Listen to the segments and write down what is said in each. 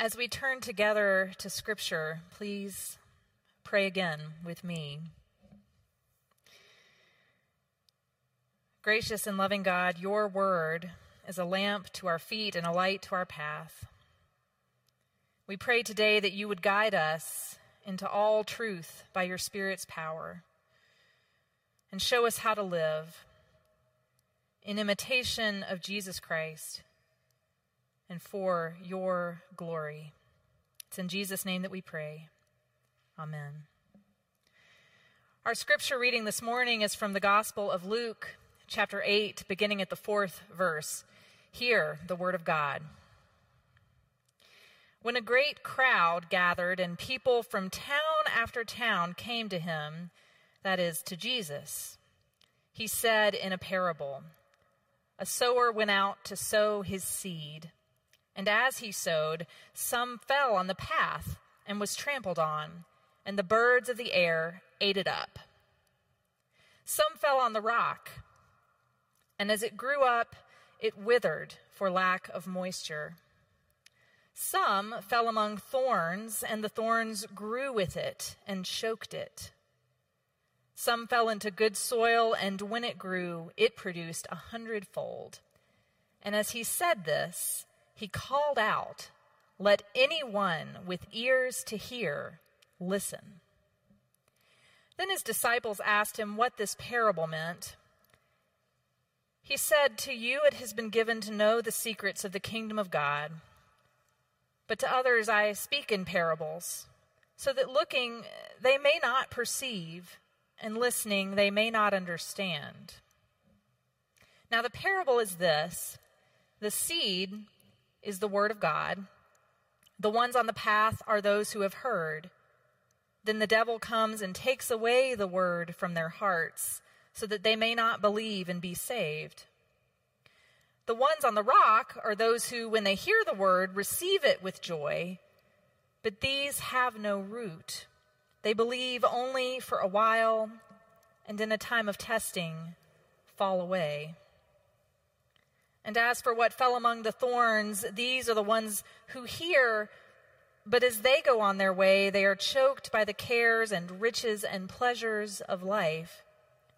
As we turn together to Scripture, please pray again with me. Gracious and loving God, your word is a lamp to our feet and a light to our path. We pray today that you would guide us into all truth by your Spirit's power and show us how to live in imitation of Jesus Christ and for your glory. It's in Jesus' name that we pray. Amen. Our scripture reading this morning is from the Gospel of Luke, chapter 8, beginning at the fourth verse. Hear the word of God. When a great crowd gathered and people from town after town came to him, that is, to Jesus, he said in a parable A sower went out to sow his seed. And as he sowed, some fell on the path and was trampled on, and the birds of the air ate it up. Some fell on the rock, and as it grew up, it withered for lack of moisture. Some fell among thorns, and the thorns grew with it and choked it. Some fell into good soil, and when it grew, it produced a hundredfold. And as he said this, he called out, Let anyone with ears to hear listen. Then his disciples asked him what this parable meant. He said, To you it has been given to know the secrets of the kingdom of God, but to others I speak in parables, so that looking they may not perceive, and listening they may not understand. Now the parable is this the seed is the word of God. The ones on the path are those who have heard. Then the devil comes and takes away the word from their hearts, so that they may not believe and be saved. The ones on the rock are those who, when they hear the word, receive it with joy, but these have no root. They believe only for a while, and in a time of testing, fall away. And as for what fell among the thorns, these are the ones who hear, but as they go on their way, they are choked by the cares and riches and pleasures of life,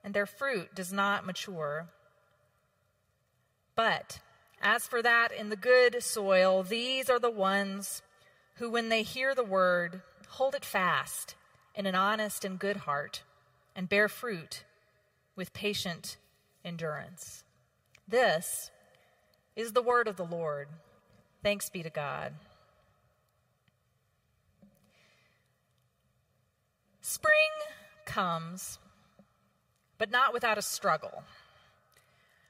and their fruit does not mature. But as for that in the good soil, these are the ones who, when they hear the word, hold it fast in an honest and good heart, and bear fruit with patient endurance. This is the word of the Lord. Thanks be to God. Spring comes, but not without a struggle.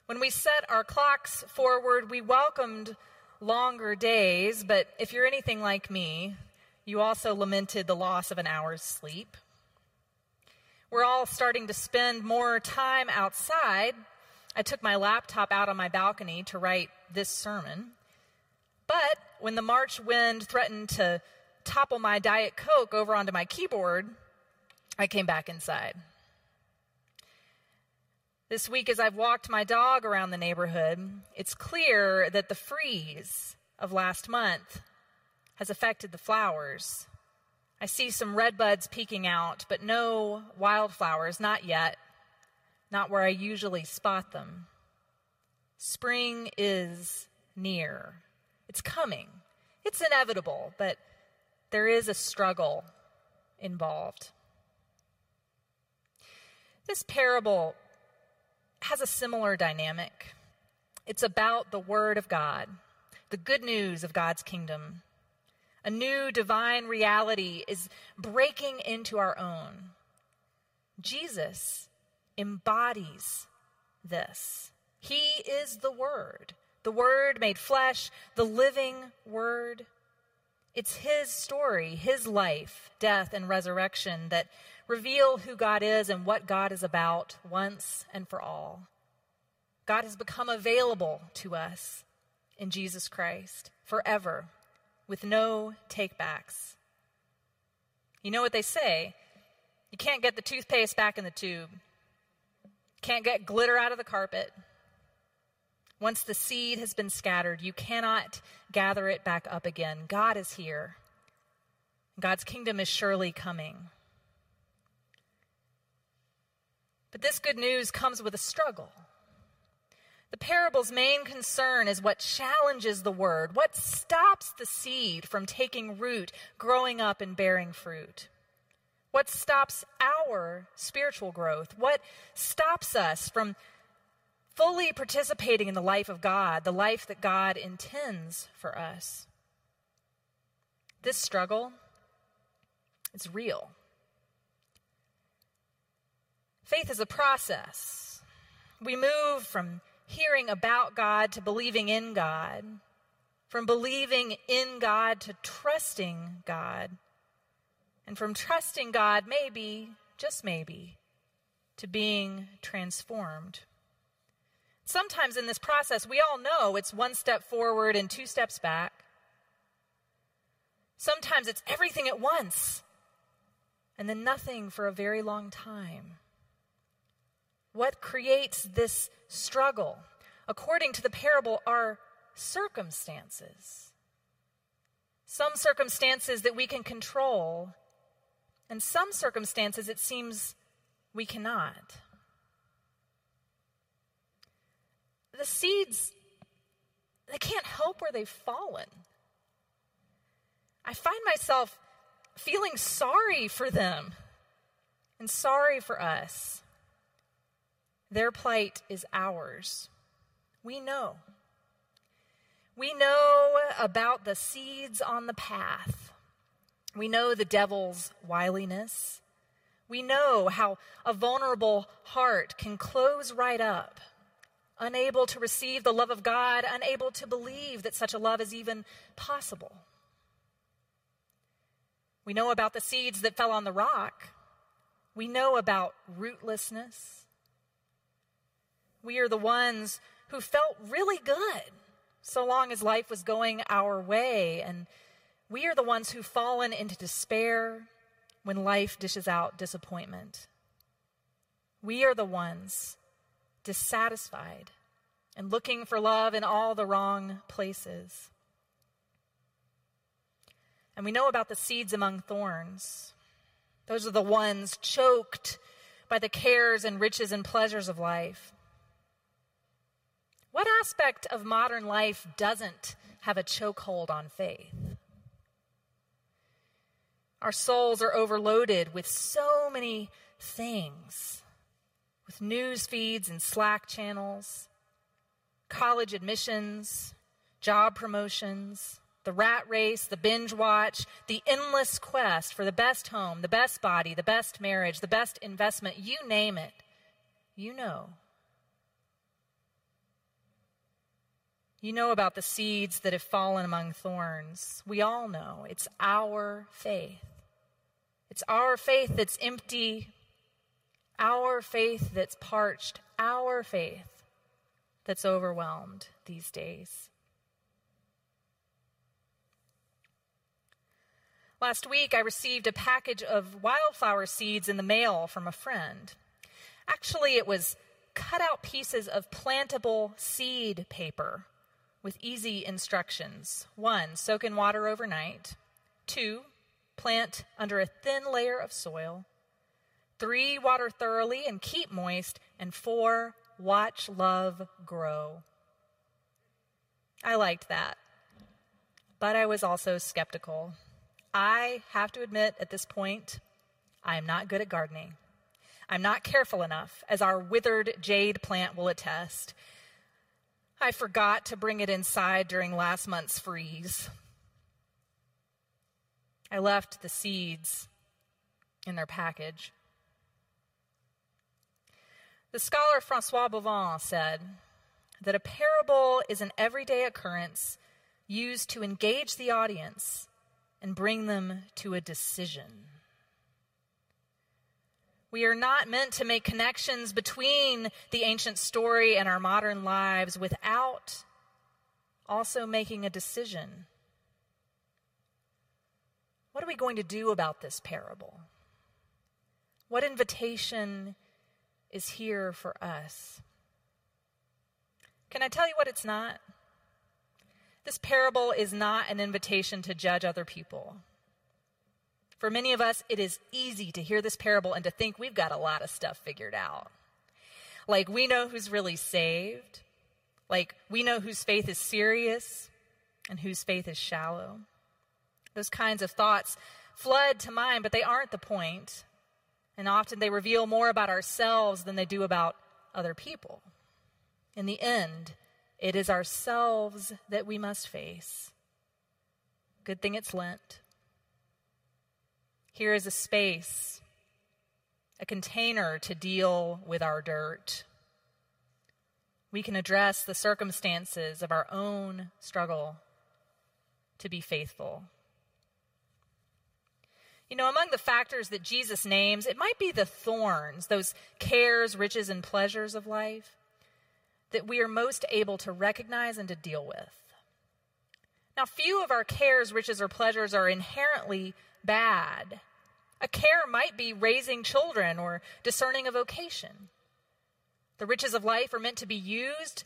When we set our clocks forward, we welcomed longer days, but if you're anything like me, you also lamented the loss of an hour's sleep. We're all starting to spend more time outside. I took my laptop out on my balcony to write this sermon. But when the March wind threatened to topple my Diet Coke over onto my keyboard, I came back inside. This week, as I've walked my dog around the neighborhood, it's clear that the freeze of last month has affected the flowers. I see some red buds peeking out, but no wildflowers, not yet, not where I usually spot them. Spring is near. It's coming. It's inevitable, but there is a struggle involved. This parable has a similar dynamic. It's about the Word of God, the good news of God's kingdom. A new divine reality is breaking into our own. Jesus embodies this. He is the Word, the Word made flesh, the living Word. It's His story, His life, death, and resurrection that reveal who God is and what God is about once and for all. God has become available to us in Jesus Christ forever with no takebacks. You know what they say? You can't get the toothpaste back in the tube. Can't get glitter out of the carpet. Once the seed has been scattered, you cannot gather it back up again. God is here. God's kingdom is surely coming. But this good news comes with a struggle. The parable's main concern is what challenges the word, what stops the seed from taking root, growing up, and bearing fruit. What stops our spiritual growth? What stops us from fully participating in the life of God, the life that God intends for us? This struggle is real. Faith is a process. We move from hearing about God to believing in God, from believing in God to trusting God, and from trusting God, maybe, just maybe, to being transformed. Sometimes in this process, we all know it's one step forward and two steps back. Sometimes it's everything at once and then nothing for a very long time. What creates this struggle, according to the parable, are circumstances. Some circumstances that we can control, and some circumstances it seems we cannot. The seeds, they can't help where they've fallen. I find myself feeling sorry for them and sorry for us. Their plight is ours. We know. We know about the seeds on the path. We know the devil's wiliness. We know how a vulnerable heart can close right up, unable to receive the love of God, unable to believe that such a love is even possible. We know about the seeds that fell on the rock. We know about rootlessness we are the ones who felt really good so long as life was going our way. And we are the ones who've fallen into despair when life dishes out disappointment. We are the ones dissatisfied and looking for love in all the wrong places. And we know about the seeds among thorns. Those are the ones choked by the cares and riches and pleasures of life. What aspect of modern life doesn't have a chokehold on faith? Our souls are overloaded with so many things, with news feeds and Slack channels, college admissions, job promotions, the rat race, the binge watch, the endless quest for the best home, the best body, the best marriage, the best investment, you name it. You know You know about the seeds that have fallen among thorns. We all know it's our faith. It's our faith that's empty, our faith that's parched, our faith that's overwhelmed these days. Last week, I received a package of wildflower seeds in the mail from a friend. Actually, it was cut out pieces of plantable seed paper with easy instructions. One, soak in water overnight. Two, plant under a thin layer of soil. Three, water thoroughly and keep moist. And four, watch love grow. I liked that. But I was also skeptical. I have to admit at this point, I am not good at gardening. I'm not careful enough, as our withered jade plant will attest. I forgot to bring it inside during last month's freeze. I left the seeds in their package. The scholar Francois Bovon said that a parable is an everyday occurrence used to engage the audience and bring them to a decision. We are not meant to make connections between the ancient story and our modern lives without also making a decision. What are we going to do about this parable? What invitation is here for us? Can I tell you what it's not? This parable is not an invitation to judge other people. For many of us, it is easy to hear this parable and to think we've got a lot of stuff figured out. Like, we know who's really saved. Like, we know whose faith is serious and whose faith is shallow. Those kinds of thoughts flood to mind, but they aren't the point. And often they reveal more about ourselves than they do about other people. In the end, it is ourselves that we must face. Good thing it's Lent. Here is a space, a container to deal with our dirt. We can address the circumstances of our own struggle to be faithful. You know, among the factors that Jesus names, it might be the thorns, those cares, riches, and pleasures of life that we are most able to recognize and to deal with. Now, few of our cares, riches, or pleasures are inherently bad. A care might be raising children or discerning a vocation. The riches of life are meant to be used,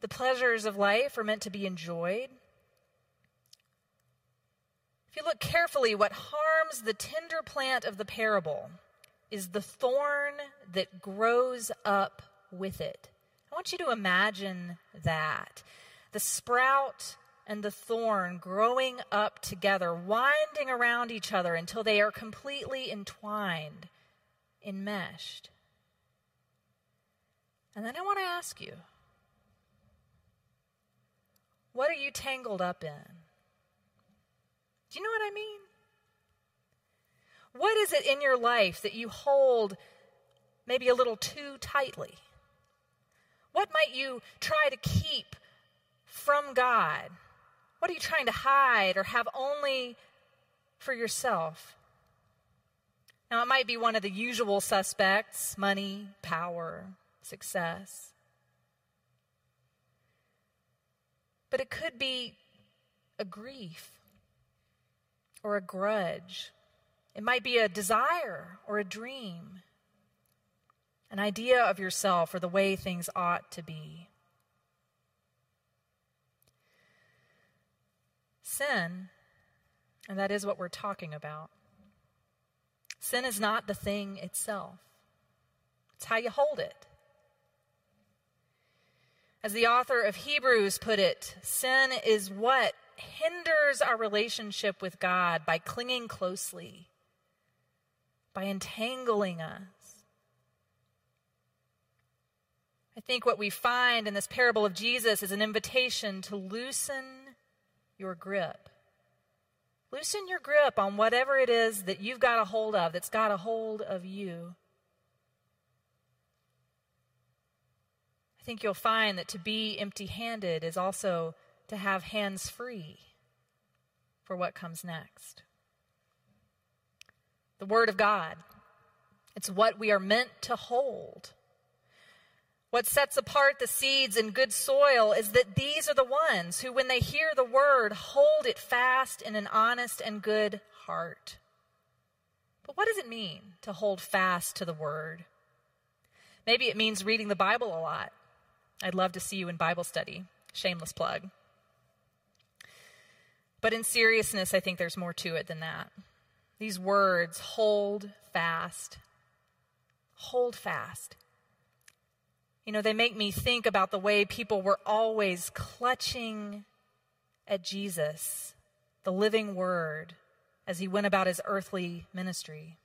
the pleasures of life are meant to be enjoyed. If you look carefully, what harms the tender plant of the parable is the thorn that grows up with it. I want you to imagine that. The sprout and the thorn growing up together, winding around each other until they are completely entwined, enmeshed. And then I want to ask you what are you tangled up in? Do you know what I mean? What is it in your life that you hold maybe a little too tightly? What might you try to keep from God? What are you trying to hide or have only for yourself? Now, it might be one of the usual suspects money, power, success. But it could be a grief or a grudge. It might be a desire or a dream an idea of yourself or the way things ought to be. Sin, and that is what we're talking about, sin is not the thing itself, it's how you hold it. As the author of Hebrews put it, sin is what hinders our relationship with God by clinging closely, by entangling us. I think what we find in this parable of Jesus is an invitation to loosen your grip. Loosen your grip on whatever it is that you've got a hold of, that's got a hold of you. I think you'll find that to be empty handed is also to have hands free for what comes next. The Word of God, it's what we are meant to hold. What sets apart the seeds in good soil is that these are the ones who, when they hear the word, hold it fast in an honest and good heart. But what does it mean to hold fast to the word? Maybe it means reading the Bible a lot. I'd love to see you in Bible study. Shameless plug. But in seriousness, I think there's more to it than that. These words, hold fast. Hold fast. You know, they make me think about the way people were always clutching at Jesus, the living word, as he went about his earthly ministry.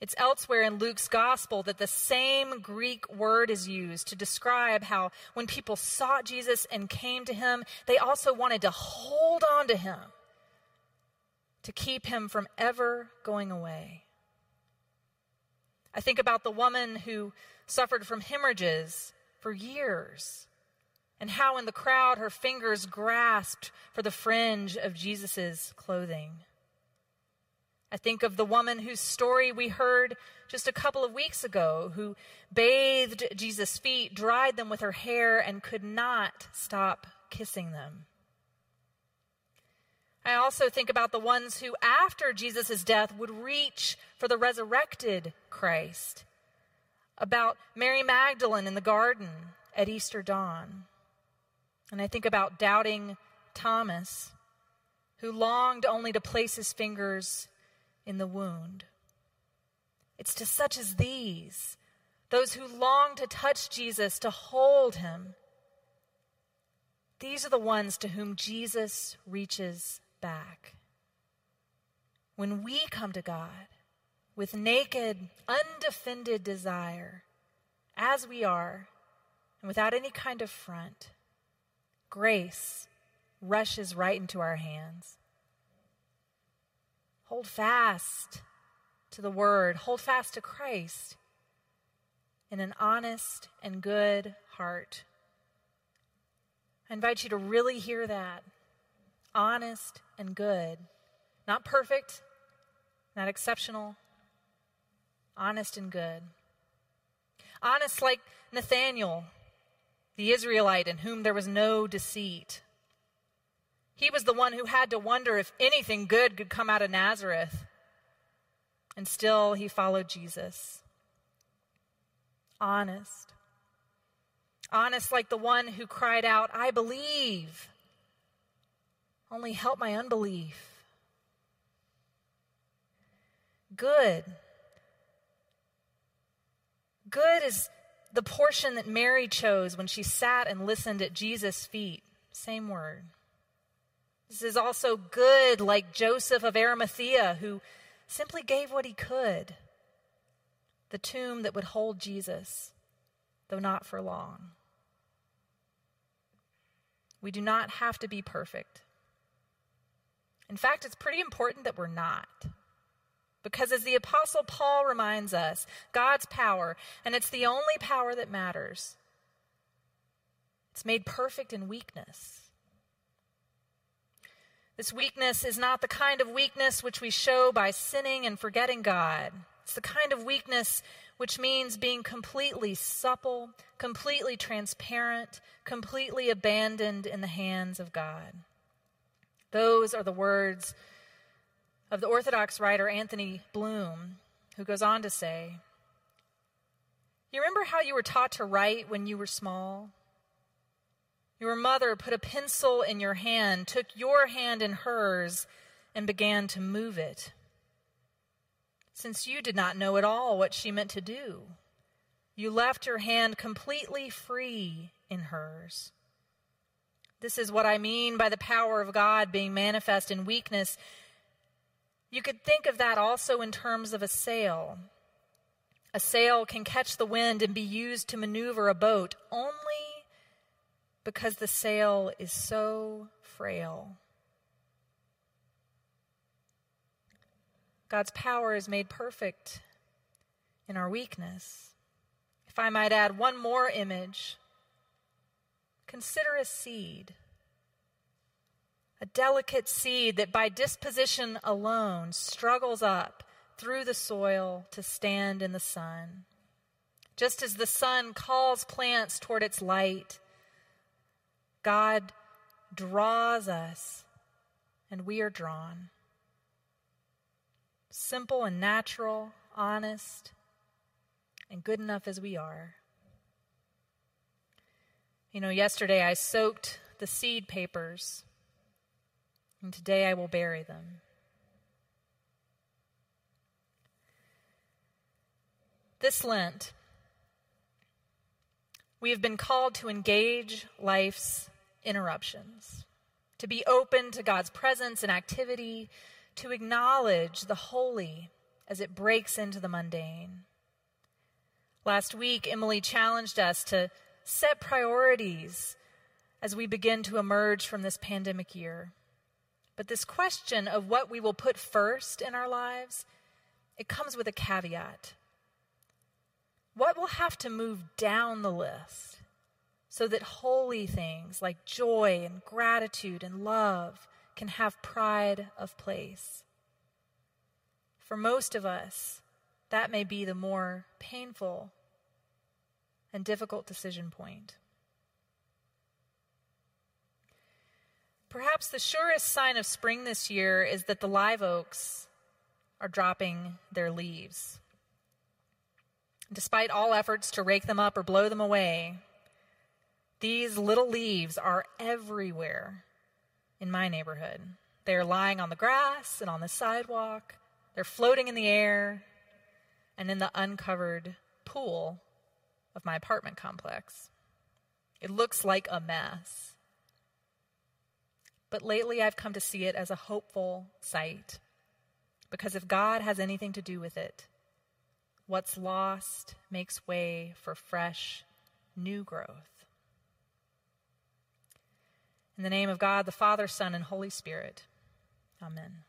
It's elsewhere in Luke's gospel that the same Greek word is used to describe how when people sought Jesus and came to him, they also wanted to hold on to him, to keep him from ever going away. I think about the woman who suffered from hemorrhages for years, and how in the crowd her fingers grasped for the fringe of Jesus' clothing. I think of the woman whose story we heard just a couple of weeks ago, who bathed Jesus' feet, dried them with her hair, and could not stop kissing them. I also think about the ones who, after Jesus' death, would reach for the resurrected Christ about Mary Magdalene in the garden at Easter dawn. And I think about doubting Thomas, who longed only to place his fingers in the wound. It's to such as these, those who long to touch Jesus, to hold him. These are the ones to whom Jesus reaches back. When we come to God with naked, undefended desire, as we are, and without any kind of front, grace rushes right into our hands. Hold fast to the word, hold fast to Christ in an honest and good heart. I invite you to really hear that. Honest and good. Not perfect, not exceptional, honest and good. Honest like Nathaniel, the Israelite in whom there was no deceit. He was the one who had to wonder if anything good could come out of Nazareth. And still, he followed Jesus. Honest. Honest like the one who cried out, I believe. Only help my unbelief. Good. Good is the portion that Mary chose when she sat and listened at Jesus' feet. Same word. This is also good, like Joseph of Arimathea, who simply gave what he could the tomb that would hold Jesus, though not for long. We do not have to be perfect. In fact, it's pretty important that we're not. Because as the Apostle Paul reminds us, God's power, and it's the only power that matters, it's made perfect in weakness. This weakness is not the kind of weakness which we show by sinning and forgetting God. It's the kind of weakness which means being completely supple, completely transparent, completely abandoned in the hands of God. Those are the words of the Orthodox writer Anthony Bloom, who goes on to say, You remember how you were taught to write when you were small? Your mother put a pencil in your hand, took your hand in hers, and began to move it. Since you did not know at all what she meant to do, you left your hand completely free in hers. This is what I mean by the power of God being manifest in weakness. You could think of that also in terms of a sail. A sail can catch the wind and be used to maneuver a boat only because the sail is so frail. God's power is made perfect in our weakness. If I might add one more image, consider a seed. A delicate seed that by disposition alone struggles up through the soil to stand in the sun. Just as the sun calls plants toward its light, God draws us, and we are drawn. Simple and natural, honest, and good enough as we are. You know, yesterday I soaked the seed papers, and today I will bury them. This Lent, we have been called to engage life's interruptions, to be open to God's presence and activity, to acknowledge the holy as it breaks into the mundane. Last week, Emily challenged us to set priorities as we begin to emerge from this pandemic year. But this question of what we will put first in our lives, it comes with a caveat. What will have to move down the list so that holy things like joy and gratitude and love can have pride of place? For most of us, that may be the more painful and difficult decision point. Perhaps the surest sign of spring this year is that the live oaks are dropping their leaves. Despite all efforts to rake them up or blow them away, These little leaves are everywhere in my neighborhood. They are lying on the grass and on the sidewalk. They're floating in the air and in the uncovered pool of my apartment complex. It looks like a mess. But lately I've come to see it as a hopeful sight. Because if God has anything to do with it, what's lost makes way for fresh, new growth. In the name of God, the Father, Son, and Holy Spirit. Amen.